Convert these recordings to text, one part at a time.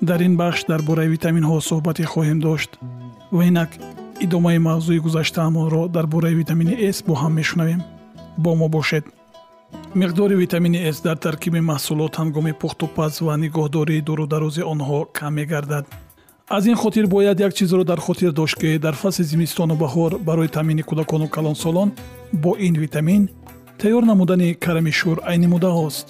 дар ин бахш дар бораи витаминҳо суҳбате хоҳем дошт. Ва инак идомаи мавзӯи гузаштаамонро дар бораи витамини с бо ҳам мешунавем. Бо мо бошед. Миқдори витамини с дар таркиби маҳсулот ҳангоми пухтупаз ва нигоҳдории дурударози онҳо кам мегардад. Аз ин хотир бояд як чизро дар хотир дошт ки дар фасли зимистону баҳор барои таъмини кӯдакону калонсолон бо ин витамин тайёр намудани карами шӯр айни муддаҳост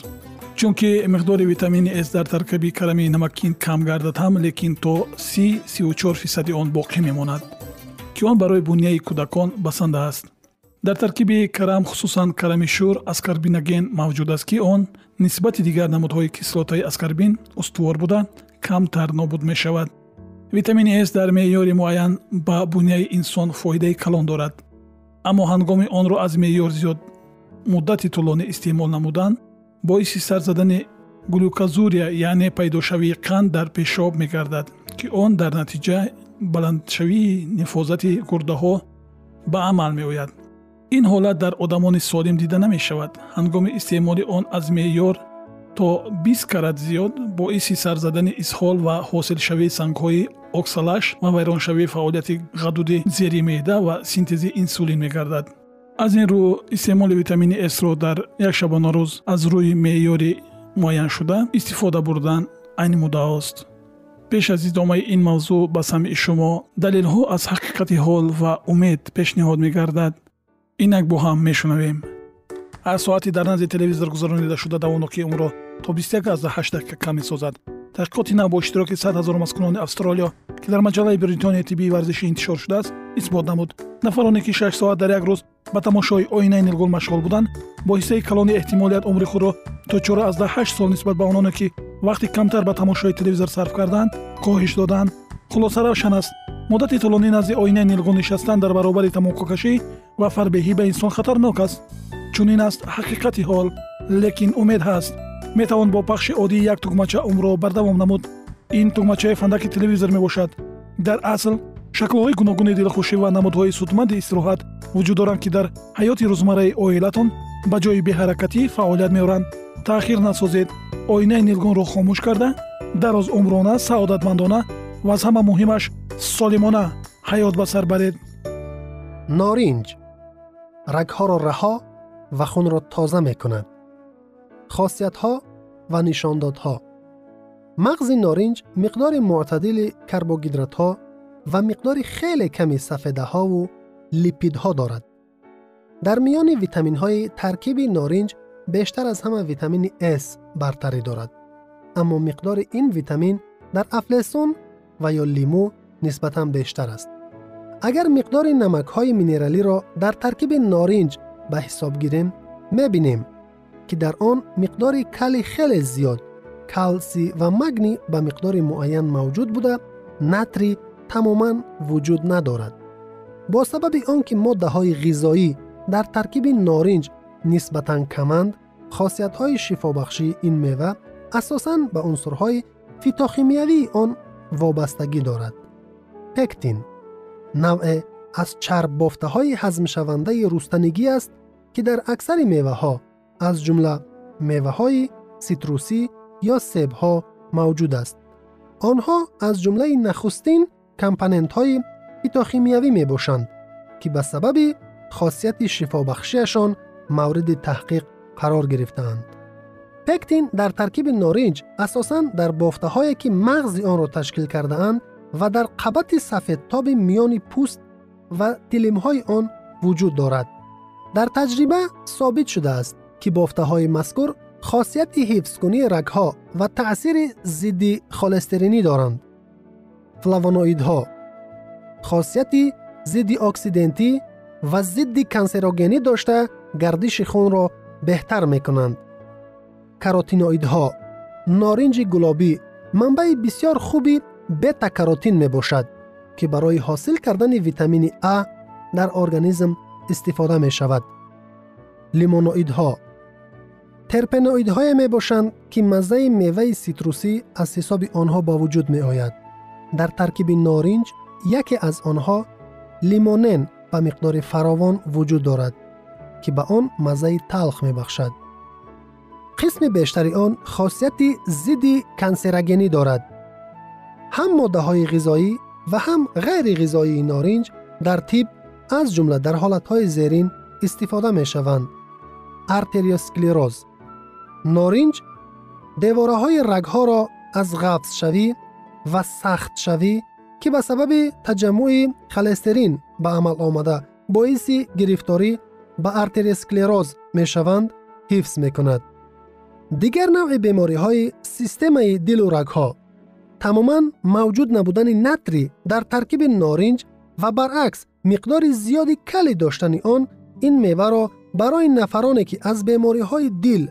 чунки миқдори витамини с дар таркиби карами намакин кам гардад ҳам лекин то 34 фисади он боқӣ мемонад ки он барои буняи кӯдакон басанда аст. Дар таркиби карам хусусан карами шӯр аскарбиноген мавҷуд аст ки он нисбати дигар намудҳои кислотаи аскарбин устувор буда камтар нобуд мешавад. Витамини с дар меъёри муайян ба буняи инсон фоидаи калон дорад. Аммо ҳангоми онро аз меъёр зиёд муддати тӯлонӣ истеъмол намуданд боиси сар задани глюказурия яъне пайдошавии қанд дар пешоб мегардад ки он дар натиҷа баландшавии нифозати гурдаҳо ба амал меояд. Ин ҳолат дар одамони солим дида намешавад. Ҳангоми истеъмоли он аз меъёр то бист карат зиёд боиси сар задани изҳол ва ҳосилшавии сангҳои оксалаш ва вайроншавии фаъолияти ғадуди зери меъда ва синтези инсулин мегардад аз ин рӯ истеъмоли витамини сро дар як шабонарӯз аз рӯи меъёри муайяншуда истифода бурдан айни муддаҳост пеш аз идомаи ин мавзӯъ ба самъи шумо далелҳо аз ҳақиқати ҳол ва умед пешниҳод мегардад. Инак бо ҳам мешунавем. Ҳар соати дар назди телевизор гузаронидашуда давоноки умро то 28 дақиқа кам месозад таҳқиқоти нав бо иштироки 100 ҳазор маскунони австралиё ки дар маҷаллаи бритонияи тиббии варзишӣ интишор шудааст исбот намуд. Нафароне ки 6 соат дар як рӯз ба тамошои оинаи нилгон машғул буданд бо ҳиссаи калони эҳтимолият умри худро то 48 сол нисбат ба ононе ки вақти камтар ба тамошои телевизор сарф карданд коҳиш доданд. Хулоса равшан аст. Муддати тӯлонӣ назди оинаи нилгон нишастан дар баробари тамококашӣ ва фарбеҳӣ ба инсон хатарнок аст. Чунин аст ҳақиқати ҳол лекин умед ҳаст метавон бо пахши оддии як тугмача умрро бардавом намуд. Ин тугмачаи фандаки телевизор мебошад. Дар асл шаклҳои гуногуни дилхушӣ ва намудҳои судманди истироҳат вуҷуд доранд ки дар ҳаёти рӯзмарраи оилатон ба ҷои беҳаракатӣ фаъолият меоранд. Таъхир насозед оинаи нилгонро хомӯш карда дарозумрона саодатмандона ва аз ҳама муҳимаш солимона ҳаёт ба сар баред. Норинҷ. Рагҳоро раҳо ва хунро тоза мекунад خاصیت‌ها و نشاندادها مغز نارنج مقدار معتدل کربوهیدرات‌ها و مقدار خیلی کمی سفیده ها و لیپید ها دارد. در میان ویتامین های ترکیب نارنج بیشتر از همه ویتامین S برتری دارد. اما مقدار این ویتامین در افلسون و یا لیمو نسبتا بیشتر است. اگر مقدار نمک های مینرالی را در ترکیب نارنج به حساب گیریم، می‌بینیم. که در آن مقدار کلی خیلی زیاد کلسی و مگنی به مقدار معین موجود بوده نتری تماما وجود ندارد. با سبب آنکه ماده های غذایی در ترکیب نارنج نسبتا کمند خاصیت های شفابخشی این میوه اساسا به عنصرهای فیتوشیمیایی آن وابستگی دارد. پکتین نوع از چرب بافته های هضم شونده رستنگی است که در اکثر میوه ها از جمله میوه های سیتروسی یا سیب ها موجود است. آنها از جمله نخستین کمپننت های فیتوشیمیایی می باشند که به سبب خاصیت شفابخشیشان مورد تحقیق قرار گرفتند. پکتین در ترکیب نارنج اساساً در بافته هایی که مغز آن را تشکیل کرده اند و در قبط سفید تاب میان پوست و تلیم های آن وجود دارد. در تجربه ثابت شده است که بافته های مسکور خاصیت حفظ کنی رگ ها و تأثیر ضد خولسترینی دارند. ها خاصیت ضد اکسیدنتی و ضد کنسروگنی داشته گردش خون را بهتر می کنند. ها نارنج گلابی منبع بسیار خوبی بتا کاروتین می باشد که برای حاصل کردن ویتامین A در ارگانیسم استفاده می شود. لیمونوئیدها ترپنویدهای می باشند که مزه میوه سیتروسی از حساب آنها با وجود می آید. در ترکیب نارنج یکی از آنها لیمونن و مقدار فراوان وجود دارد که به آن مزه تلخ می بخشد. قسم بیشتری آن خاصیت ضد کانسرجنی دارد. هم ماده های غذایی و هم غیر غذایی نارنج در تیب از جمله در حالت های زیرین استفاده می شوند. норинҷ девораҳои рагҳоро аз ғафзшавӣ ва сахтшавӣ ки ба сабаби таҷаммӯи холестерин ба амал омада боиси гирифторӣ ба артеросклероз мешаванд ҳифз мекунад. Дигар навъи бемориҳои системаи дилу рагҳо тамоман мавҷуд набудани натрий дар таркиби норинҷ ва баръакс миқдори зиёди калӣ доштани он ин меваро барои нафароне ки аз бемориҳои дил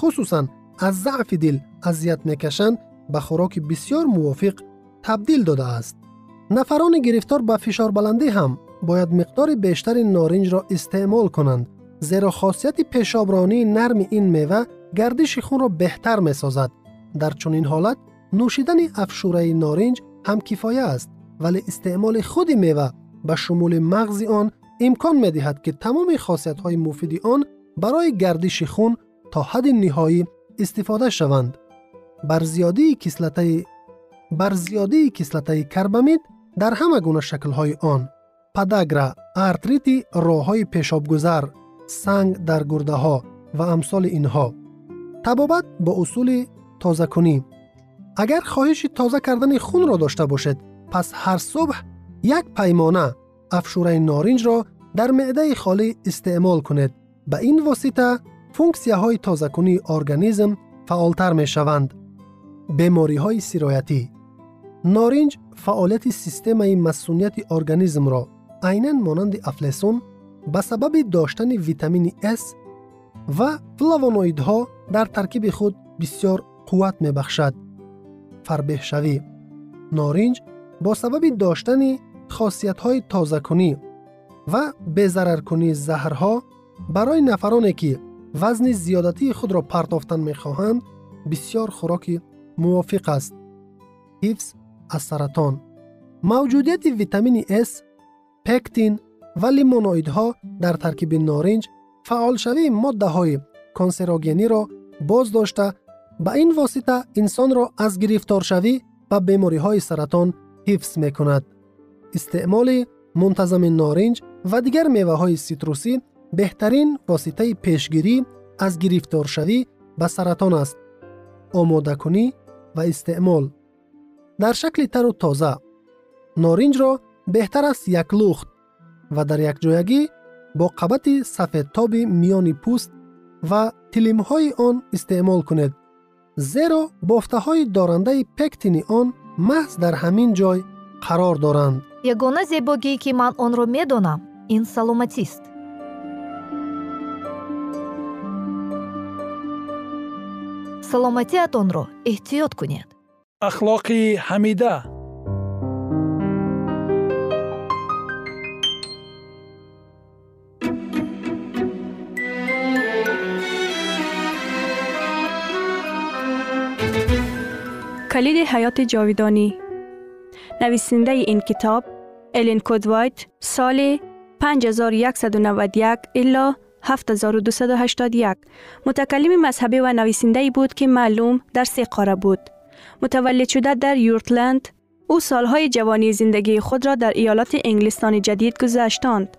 خصوصا از ضعف دل اذیت می‌کشند به خوراک بسیار موافق تبدیل داده است نفران گرفتار به فشار بلندی هم باید مقدار بیشتر نارنج را استعمال کنند زیرا خاصیت پیشابرانی نرم این میوه گردش خون را بهتر می سازد. در چنین حالت نوشیدن افشوره نارنج هم کفایه است ولی استعمال خود میوه به شمول مغز آن امکان می دهد که تمام خاصیت های مفید آن برای گردش خون تا حد نهایی استفاده شوند. بر زیادی کسلته بر زیادی کسلته کربامید در همه گونه شکل‌های آن پداگرا، ارتریتی پیشاب گذر، سنگ در گرده ها و امثال اینها تبابت با اصول تازه کنی اگر خواهش تازه کردن خون را داشته باشد پس هر صبح یک پیمانه افشوره نارنج را در معده خالی استعمال کنید به این واسطه функсияҳои тозакунии организм фаъолтар мешаванд бемориҳои сироятӣ. Норинҷ фаъолияти системаи масунияти организмро айнан монанди афлесун ба сабаби доштани витамини с ва флавоноидҳо дар таркиби худ бисьёр қувват мебахшад фарбеҳшавӣ. Норинҷ бо сабаби доштани хосиятҳои тозакунӣ ва безараркунии заҳрҳо барои нафароне ки вазни зиёдатии худро партофтан мехоҳанд бисьёр хӯроки мувофиқ аст. Ҳифз аз саратон мавҷудияти витамини с пектин ва лимоноидҳо дар таркиби норинҷ фаъолшавии моддаҳои консерогениро боз дошта ба ин восита инсонро аз гирифторшавӣ ба бемориҳои саратон ҳифз мекунад. Истеъмоли мунтазами норинҷ ва дигар меваҳои ситрусӣ беҳтарин воситаи пешгирӣ аз гирифторшавӣ ба саратон аст омодакунӣ ва истеъмол. Дар шакли тару тоза норинҷро беҳтар аст як лухт ва дар якҷоягӣ бо қабати сафедтоби миёни пӯст ва тилимҳои он истеъмол кунед зеро бофтаҳои дорандаи пектини он маҳз дар ҳамин ҷой қарор доранд. Ягона зебогие ки ман онро медонам ин саломатист саломатиатонро эҳтиёт кунед ахлоқи ҳамида کلید حیات جاویدانی نویسنده این کتاب الین کودوایت سال 5191 الا 7281 متکلم مذهبی و نویسنده بود که معلوم در سه قاره بود. متولد شده در یورتلند، او سالهای جوانی زندگی خود را در ایالات انگلستان جدید گذشتاند.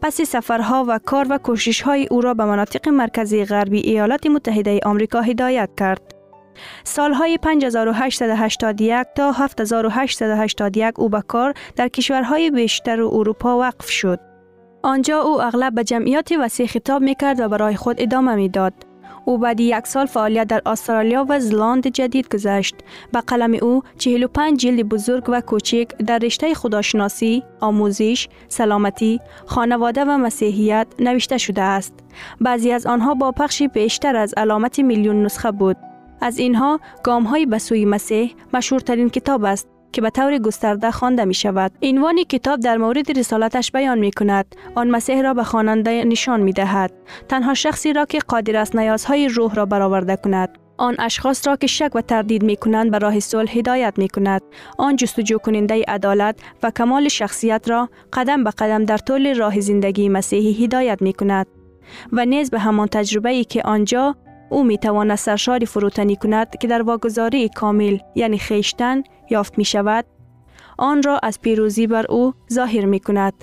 پس سفرها و کار و کوشش های او را به مناطق مرکزی غربی ایالات متحده آمریکا هدایت کرد. سالهای 5881 تا 7881 او به کار در کشورهای بیشتر اروپا وقف شد. آنجا او اغلب به جمعیات وسیع خطاب می کرد و برای خود ادامه می داد. او بعد یک سال فعالیت در استرالیا و زلاند جدید گذشت. به قلم او 45 جلد بزرگ و کوچک در رشته خداشناسی، آموزش، سلامتی، خانواده و مسیحیت نوشته شده است. بعضی از آنها با پخشی بیشتر از علامت میلیون نسخه بود. از اینها گام های به سوی مسیح مشهورترین کتاب است که به طور گسترده خوانده می شود. عنوان کتاب در مورد رسالتش بیان می کند. آن مسیح را به خواننده نشان می دهد. تنها شخصی را که قادر است نیازهای روح را برآورده کند. آن اشخاص را که شک و تردید می کنند به راه صلح هدایت می کند. آن جستجو کننده عدالت و کمال شخصیت را قدم به قدم در طول راه زندگی مسیحی هدایت می کند. و نیز به همان تجربه ای که آنجا او می تواند سرشاری فروتنی کند که در واگذاری کامل یعنی خیشتن یافت می شود آن را از پیروزی بر او ظاهر می کند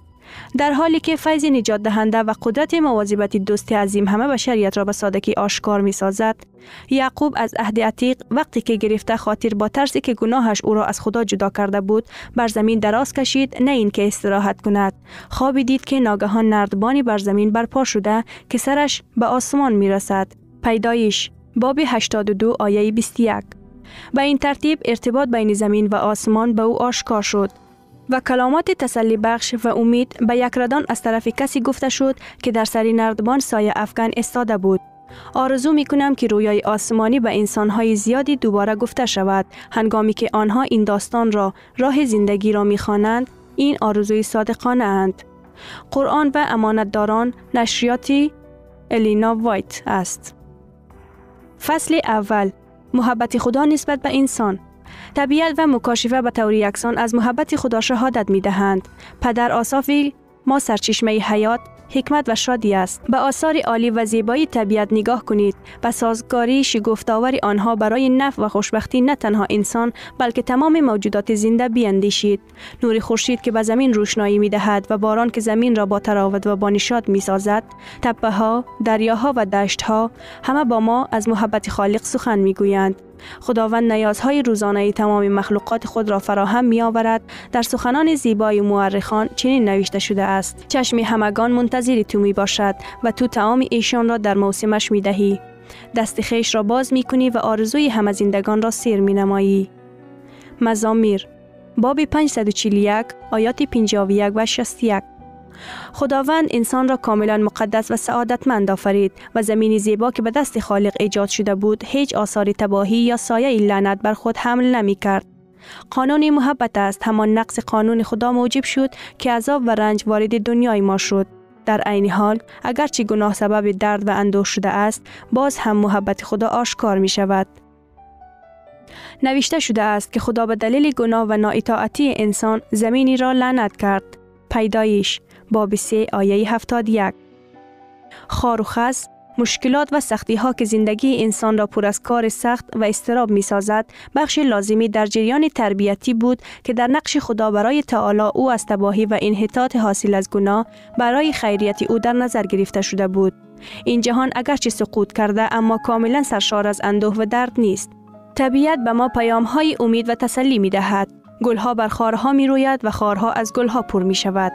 در حالی که فیض نجات دهنده و قدرت مواظبت دوست عظیم همه بشریت را به سادگی آشکار می سازد یعقوب از عهد عتیق وقتی که گرفته خاطر با ترسی که گناهش او را از خدا جدا کرده بود بر زمین دراز کشید نه اینکه استراحت کند. خوابی دید که ناگهان نردبانی بر زمین برپا شده که سرش به آسمان می رسد پیدایش باب 82 آیه 21 به این ترتیب ارتباط بین زمین و آسمان به او آشکار شد و کلامات تسلی بخش و امید به یک ردان از طرف کسی گفته شد که در سری نردبان سایه افغان استاده بود. آرزو می کنم که رویای آسمانی به انسانهای زیادی دوباره گفته شود هنگامی که آنها این داستان را راه زندگی را می خوانند این آرزوی صادقانه اند. قرآن و امانتداران نشریاتی الینا وایت است. فصل اول محبت خدا نسبت به انسان طبیعت و مکاشفه به طور یکسان از محبت خدا شهادت می دهند. پدر آصافی ما سرچشمه حیات حکمت و شادی است. به آثار عالی و زیبایی طبیعت نگاه کنید و سازگاری شگفتآور آنها برای نفع و خوشبختی نه تنها انسان بلکه تمام موجودات زنده بیاندیشید. نور خورشید که به زمین روشنایی می دهد و باران که زمین را با تراوت و با نشاط می سازد تپه ها دریاها و دشت ها همه با ما از محبت خالق سخن می گویند خداوند نیازهای روزانه تمام مخلوقات خود را فراهم می آورد در سخنان زیبای مورخان چنین نوشته شده است چشم همگان منتظر تو می باشد و تو تعام ایشان را در موسمش می دهی دست خیش را باز می کنی و آرزوی همه زندگان را سیر می نمایی مزامیر باب 541 آیات 51 و 61 خداوند انسان را کاملا مقدس و سعادتمند آفرید و زمینی زیبا که به دست خالق ایجاد شده بود هیچ آثار تباهی یا سایه لعنت بر خود حمل نمی کرد. قانون محبت است همان نقص قانون خدا موجب شد که عذاب و رنج وارد دنیای ما شد. در عین حال اگرچه گناه سبب درد و اندوه شده است باز هم محبت خدا آشکار می شود. نوشته شده است که خدا به دلیل گناه و نااطاعتی انسان زمینی را لعنت کرد. پیدایش باب 3 آیه 71 خار و خز مشکلات و سختی ها که زندگی انسان را پر از کار سخت و استراب می سازد بخش لازمی در جریان تربیتی بود که در نقش خدا برای تعالی او از تباهی و انحطاط حاصل از گناه برای خیریت او در نظر گرفته شده بود. این جهان اگرچه سقوط کرده اما کاملا سرشار از اندوه و درد نیست. طبیعت به ما پیام های امید و تسلی می دهد گلها بر خارها می روید و خارها از گلها پر می شود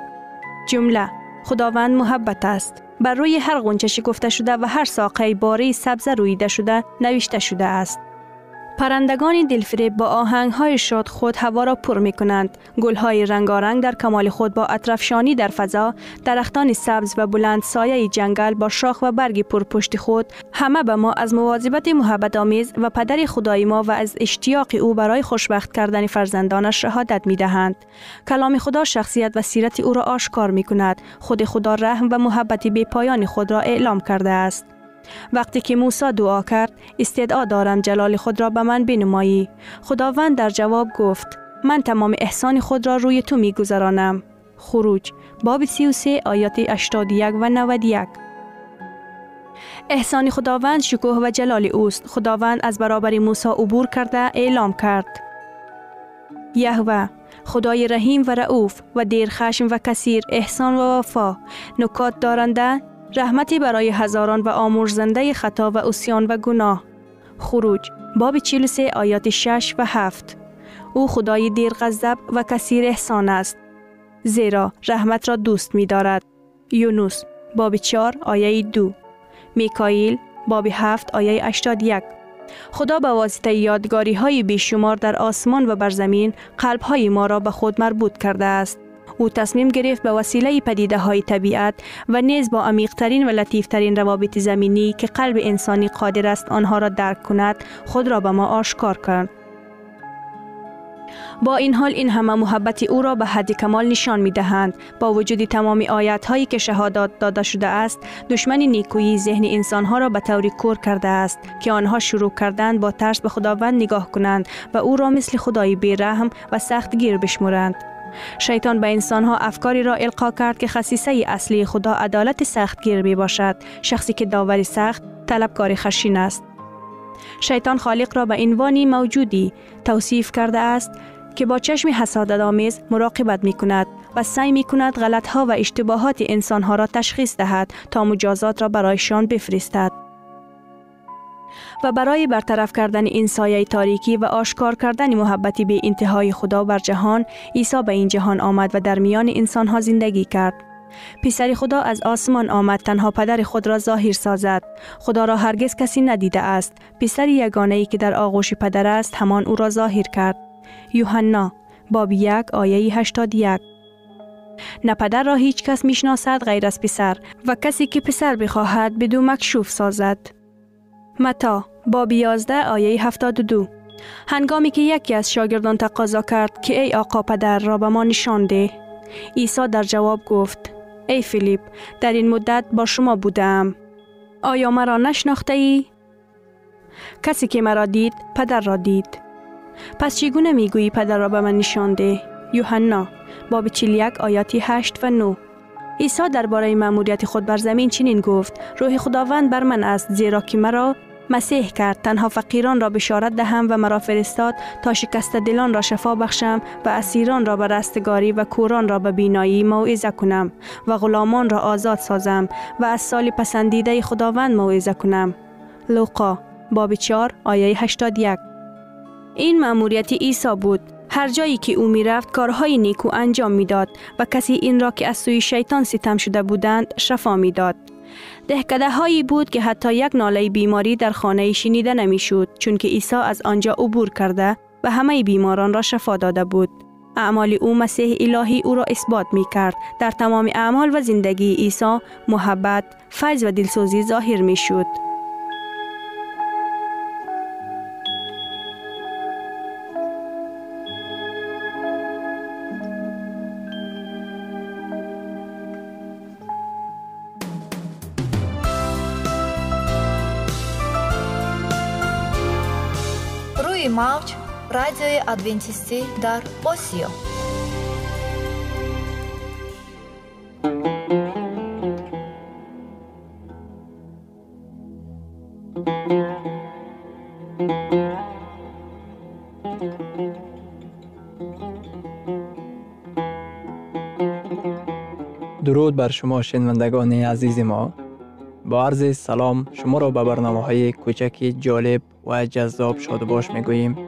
جمله خداوند محبت است. بر روی هر غنچه گفته شده و هر ساقه باری سبز رویده شده نوشته شده است. پرندگان دلفریب با آهنگ های شاد خود هوا را پر می کنند. گل های رنگارنگ در کمال خود با اطرفشانی در فضا، درختان سبز و بلند سایه جنگل با شاخ و برگ پرپشت خود همه به ما از مواظبت محبت آمیز و پدر خدای ما و از اشتیاق او برای خوشبخت کردن فرزندانش شهادت می دهند. کلام خدا شخصیت و سیرت او را آشکار می کند. خود خدا رحم و محبت بی پایان خود را اعلام کرده است. وقتی که موسی دعا کرد استدعا دارم جلال خود را به من بنمایی خداوند در جواب گفت من تمام احسان خود را روی تو می گذرانم. خروج باب 33 آیات 81 و 91 احسان خداوند شکوه و جلال اوست. خداوند از برابر موسی عبور کرده اعلام کرد. یهوه خدای رحیم و رعوف و دیر خشم و کثیر احسان و وفا نکات دارنده رحمتی برای هزاران و آمرزنده خطا و اسیان و گناه. خروج باب 43 آیات 6 و 7 او خدای دیر غضب و کثیر احسان است. زیرا رحمت را دوست می دارد یونس باب 4 آیه 2 میکائیل باب 7 آیه 81 خدا به واسطه یادگاری های بیشمار در آسمان و بر زمین قلب های ما را به خود مربوط کرده است. او تصمیم گرفت به وسیله پدیده های طبیعت و نیز با عمیقترین و لطیفترین روابط زمینی که قلب انسانی قادر است آنها را درک کند خود را به ما آشکار کرد. با این حال این همه محبت او را به حد کمال نشان می دهند. با وجود تمام آیت هایی که شهادات داده شده است، دشمن نیکویی ذهن انسان ها را به طوری کور کرده است که آنها شروع کردند با ترس به خداوند نگاه کنند و او را مثل خدای بیرحم و سخت گیر بشمرند. شیطان به انسان ها افکاری را القا کرد که خصیصه اصلی خدا عدالت سخت گیر می باشد. شخصی که داوری سخت طلبکار خشین است. شیطان خالق را به عنوان موجودی توصیف کرده است که با چشم حسادت آمیز مراقبت می کند و سعی می کند غلط ها و اشتباهات انسان ها را تشخیص دهد تا مجازات را برایشان بفرستد. و برای برطرف کردن این سایه تاریکی و آشکار کردن محبتی به انتهای خدا بر جهان عیسی به این جهان آمد و در میان انسان ها زندگی کرد. پسر خدا از آسمان آمد تنها پدر خود را ظاهر سازد. خدا را هرگز کسی ندیده است. پسر یگانه ای که در آغوش پدر است همان او را ظاهر کرد. یوحنا باب یک آیه 81 نه پدر را هیچ کس می‌شناسد غیر از پسر و کسی که پسر بخواهد بدو مکشوف سازد. متا باب 11 آیه 72 هنگامی که یکی از شاگردان تقاضا کرد که ای آقا پدر را به ما نشان ده. عیسی در جواب گفت ای فیلیپ در این مدت با شما بودم. آیا مرا نشناخته ای؟ کسی که مرا دید پدر را دید. پس چگونه می‌گویی پدر را به من نشان ده؟ یوحنا باب 41 آیات 8 و 9 عیسی درباره مأموریت خود بر زمین چنین گفت روح خداوند بر من است زیرا که مرا مسیح کرد. تنها فقیران را بشارت دهم و مرا فرستاد تا شکست دلان را شفا بخشم و اسیران را به رستگاری و کوران را به بینایی موعظه کنم و غلامان را آزاد سازم و از سال پسندیده خداوند موعظه کنم. لوقا باب 4 آیه 81 این مأموریت عیسی بود. هر جایی که او می رفت کارهای نیکو انجام می‌داد و کسی این را که از سوی شیطان ستم شده بودند شفا می‌داد. دهکده هایی بود که حتی یک ناله بیماری در خانه شنیده نمی‌شد چون که عیسی از آنجا عبور کرده و همه بیماران را شفا داده بود. اعمال او مسیح الهی او را اثبات می کرد. در تمام اعمال و زندگی عیسی محبت، فیض و دلسوزی ظاهر می شد. Radyoyu Adventisti Dar Osio. درود بر شما شنوندگان عزیز ما با عرض سلام شما را به برنامه های کوچک جالب و جذاب شادباش می گوییم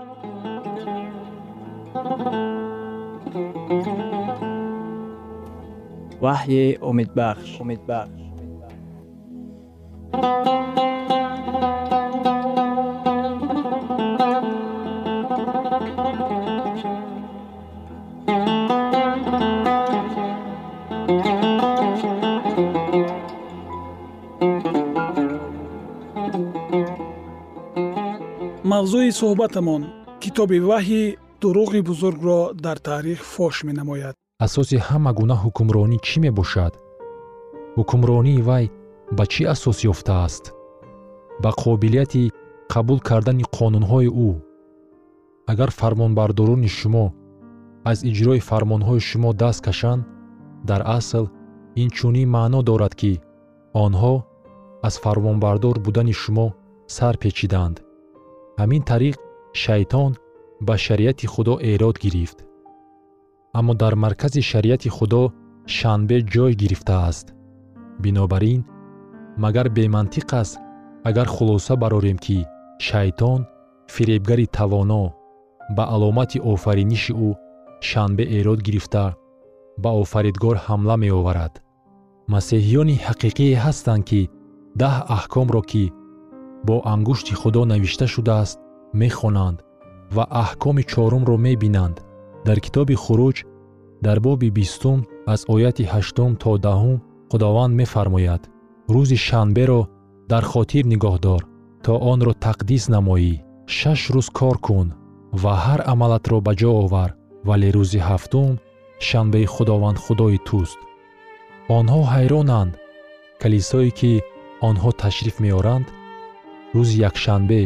ваҳйи умедбахш умедбахш мавзӯи суҳбатамон китоби ваҳйи дуруғи бузургро дар таърих фош менамояд асоси ҳама гуна ҳукмронӣ чӣ мебошад? Ҳукмронии вай ба чӣ асос ёфтааст? Ба қобилияти қабул кардани қонунҳои ӯ. Агар фармонбардорони шумо аз иҷрои фармонҳои шумо даст кашанд дар асл инчунин маъно дорад ки онҳо аз фармонбардор будани шумо сар печиданд. Ҳамин тариқ шайтон ба шариати худо эрод гирифт аммо дар маркази шариати худо шанбе ҷой гирифтааст. Бинобар ин магар бемантиқ аст агар хулоса барорем ки шайтон фиребгари тавоно ба аломати офариниши ӯ шанбе эрод гирифта ба офаридгор ҳамла меоварад. Масеҳиёни ҳақиқие ҳастанд ки даҳ аҳкомро ки бо ангушти худо навишта шудааст мехонанд ва аҳкоми чорумро мебинанд дар китоби хуруҷ дар боби бистум аз ояти ҳаштум то даҳум худованд мефармояд. Рӯзи шанберо дар хотир нигоҳ дор то онро тақдис намоӣ. Шаш рӯз кор кун ва ҳар амалатро ба ҷо овар вале рӯзи ҳафтум шанбеи худованд худои туст. Онҳо ҳайронанд. Калисое ки онҳо ташриф меоранд рӯзи якшанбе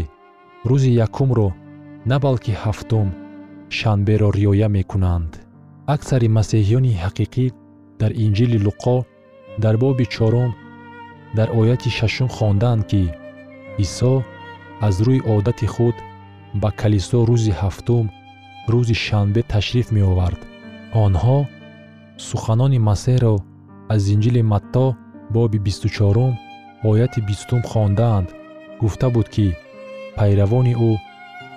рӯзи якумро на балки ҳафтум шанберо риоя мекунанд. Аксари масеҳиёни ҳақиқӣ дар инҷили луқо дар боби чорум дар ояти шашум хондаанд ки исо аз рӯи одати худ ба калисо рӯзи ҳафтум рӯзи шанбе ташриф меовард. Онҳо суханони масеҳро аз инҷили матто боби бисту чорум ояти бистум хондаанд гуфта буд ки пайравони ӯ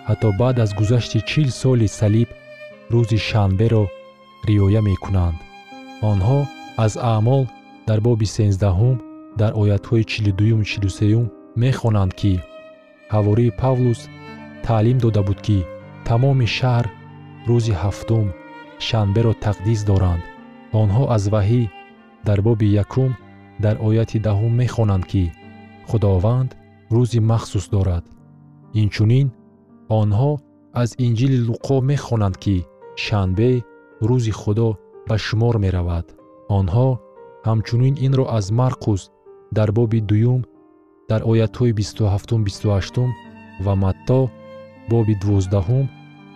ҳатто баъд аз гузашти чил соли салиб рӯзи шанберо риоя мекунанд. Онҳо аз аъмол дар боби сенздаҳум дар оятҳои чилу дуюму чилу сеюм мехонанд ки ҳавории павлус таълим дода буд ки тамоми шаҳр рӯзи ҳафтум шанберо тақдис доранд. Онҳо аз ваҳӣ дар боби якум дар ояти даҳум мехонанд ки худованд рӯзи махсус дорад. Инчунин онҳо аз инҷили луқо мехонанд ки шанбе рӯзи худо ба шумор меравад. Онҳо ҳамчунин инро аз марқус дар боби дуюм дар оятҳои бисту ҳафтум бисту ҳаштум ва матто боби дувоздаҳум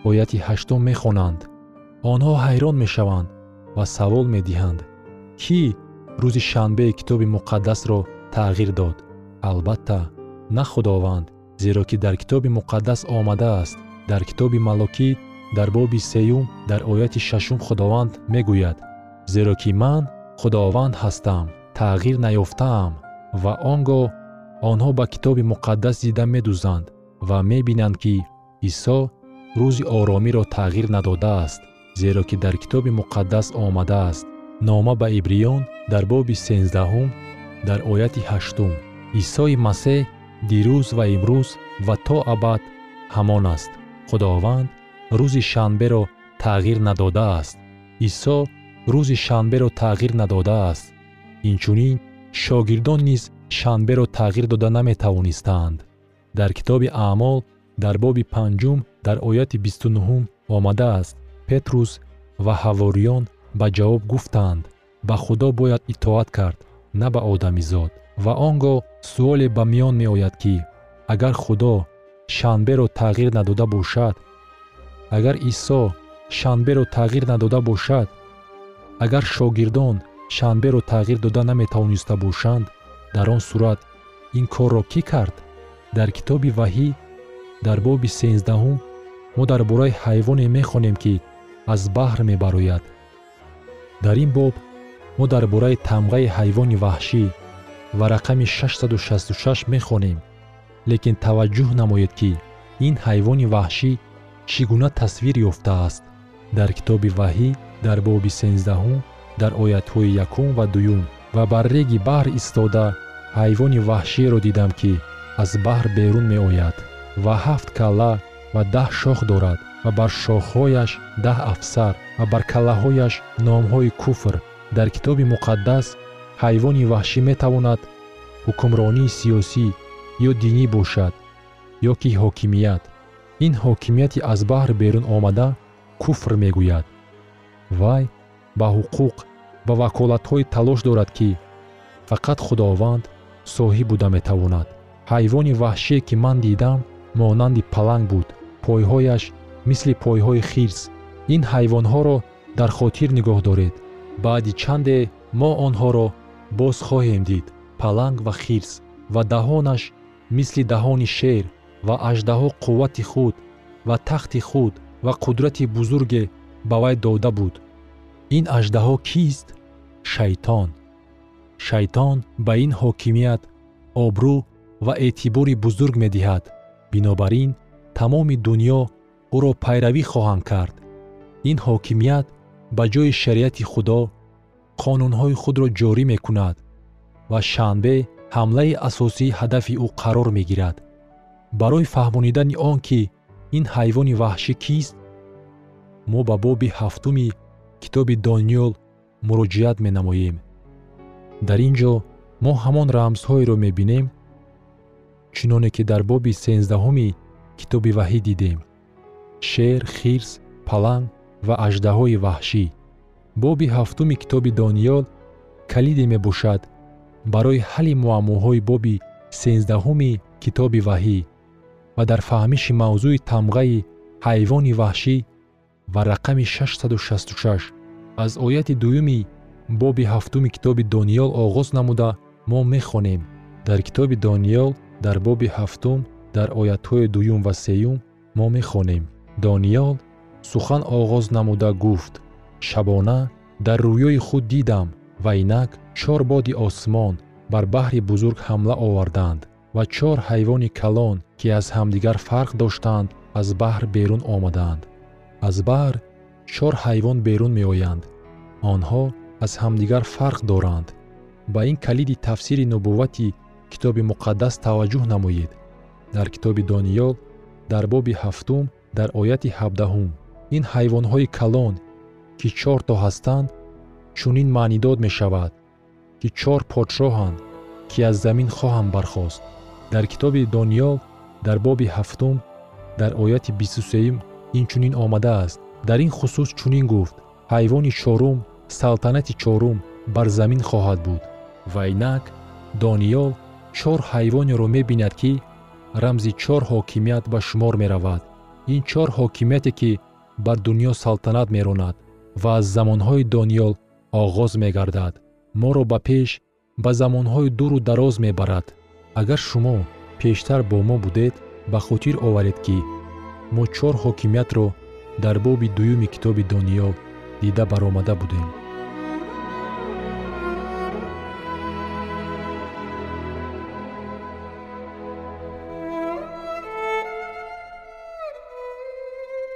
ояти ҳаштум мехонанд. Онҳо ҳайрон мешаванд ва савол медиҳанд кӣ рӯзи шанбеи китоби муқаддасро тағйир дод? Албатта на худованд зеро ки дар китоби муқаддас омадааст дар китоби малокӣ дар боби сеюм дар ояти шашум худованд мегӯяд. Зеро ки ман худованд ҳастам тағйир наёфтаам ва он гоҳ онҳо ба китоби муқаддас дида медӯзанд ва мебинанд ки исо рӯзи оромиро тағйир надодааст зеро ки дар китоби муқаддас омадааст нома ба ибриён дар боби сенздаҳум дар ояти ҳаштум. Исои масеҳ дирӯз ва имрӯз ва то абад ҳамон аст. Худованд рӯзи шанберо тағйир надодааст исо рӯзи шанберо тағйир надодааст инчунин шогирдон низ шанберо тағйир дода наметавонистаанд. Дар китоби аъмол дар боби панҷум дар ояти бисту нуҳум омадааст петрус ва ҳавориён ба ҷавоб гуфтанд ба худо бояд итоат кард на ба одамизод ва он гоҳ суоле ба миён меояд ки агар худо шанберо тағйир надода бошад агар исо шанберо тағйир надода бошад агар шогирдон шанберо тағйир дода наметавониста бошанд дар он сурат ин корро кӣ кард? Дар китоби ваҳӣ дар боби сенздаҳум мо дар бораи ҳайвоне мехонем ки аз баҳр мебарояд. Дар ин боб мо дар бораи тамғаи ҳайвони ваҳшӣ ва рақами 666 мехонем. Лекин таваҷҷӯҳ намоед ки ин ҳайвони ваҳшӣ чӣ гуна тасвир ёфтааст. Дар китоби ваҳӣ дар боби сенздаҳум дар оятҳои якум ва дуюм ва бар реги баҳр истода ҳайвони ваҳшиеро дидам ки аз баҳр берун меояд ва ҳафт калла ва даҳ шох дорад ва бар шохҳояш даҳ афсар ва бар каллаҳояш номҳои куфр. Дар китоби муқаддас ҳайвони ваҳшӣ метавонад ҳукмронии сиёсӣ ё динӣ бошад ё ки ҳокимият. Ин ҳокимияти аз баҳр берун омада куфр мегӯяд вай ба ҳуқуқ ва ваколатҳои талош дорад ки фақат худованд соҳиб буда метавонад. Ҳайвони ваҳшие ки ман дидам монанди паланг буд пойҳояш мисли пойҳои хирс. Ин ҳайвонҳоро дар хотир нигоҳ доред. Баъди чанде мо онҳоро боз хоҳем дид паланг ва хирс ва даҳонаш мисли даҳони шер ва аждаҳо қуввати худ ва тахти худ ва қудрати бузурге ба вай дода буд. Ин аждаҳо кист? Шайтон. Шайтон ба ин ҳокимият обрӯ ва эътибори бузург медиҳад. Бинобар ин тамоми дуньё ӯро пайравӣ хоҳанд кард. Ин ҳокимият ба ҷои шариати худо қонунҳои худро ҷорӣ мекунад ва шанбе ҳамлаи асосии ҳадафи ӯ қарор мегирад. Барои фаҳмонидани он ки ин ҳайвони ваҳшӣ кист мо ба боби ҳафтуми китоби дониёл муроҷиат менамоем. Дар ин ҷо мо ҳамон рамзҳоеро мебинем чуноне ки дар боби сенздаҳуми китоби ваҳӣ дидем шер хирс паланг ва аждаҳои ваҳшӣ боби ҳафтуми китоби дониёл калиде мебошад барои ҳалли муаммоҳои боби сенздаҳуми китоби ваҳӣ ва дар фаҳмиши мавзӯи тамғаи ҳайвони ваҳшӣ ва рақами 666 аз ояти дуюми боби ҳафтуми китоби дониёл оғоз намуда мо мехонем. дар китоби дониёл дар боби ҳафтум дар оятҳои дуюм ва сеюм мо мехонем. Дониёл сухан оғоз намуда гуфт шабона дар рӯёи худ дидам ва инак чор боди осмон бар баҳри бузург ҳамла оварданд ва чор ҳайвони калон ки аз ҳамдигар фарқ доштанд аз баҳр берун омаданд. аз баҳр чор ҳайвон берун меоянд. онҳо аз ҳамдигар фарқ доранд. ба ин калиди тафсири нубуввати китоби муқаддас таваҷҷӯҳ намоед. дар китоби дониёл дар боби ҳафтум дар ояти ҳабдаҳум. ин ҳайвонҳои калон ки чорто ҳастанд чунин маънидод мешавад ки чор подшоҳанд ки аз замин хоҳанд бархост. Дар китоби дониёл дар боби ҳафтум дар ояти бисту сеюм инчунин омадааст. Дар ин хусус чунин гуфт ҳайвони чорум салтанати чорум бар замин хоҳад буд. Ва инак дониёл чор ҳайвонеро мебинад ки рамзи чор ҳокимият ба шумор меравад. Ин чор ҳокимияте ки бар дуньё салтанат меронад ва аз замонҳои дониёл оғоз мегардад. Моро ба пеш ба замонҳои дуру дароз мебарад. Агар шумо пештар бо мо будед ба хотир оваред ки мо чор ҳокимиятро дар боби дуюми китоби дониёл дида баромада будем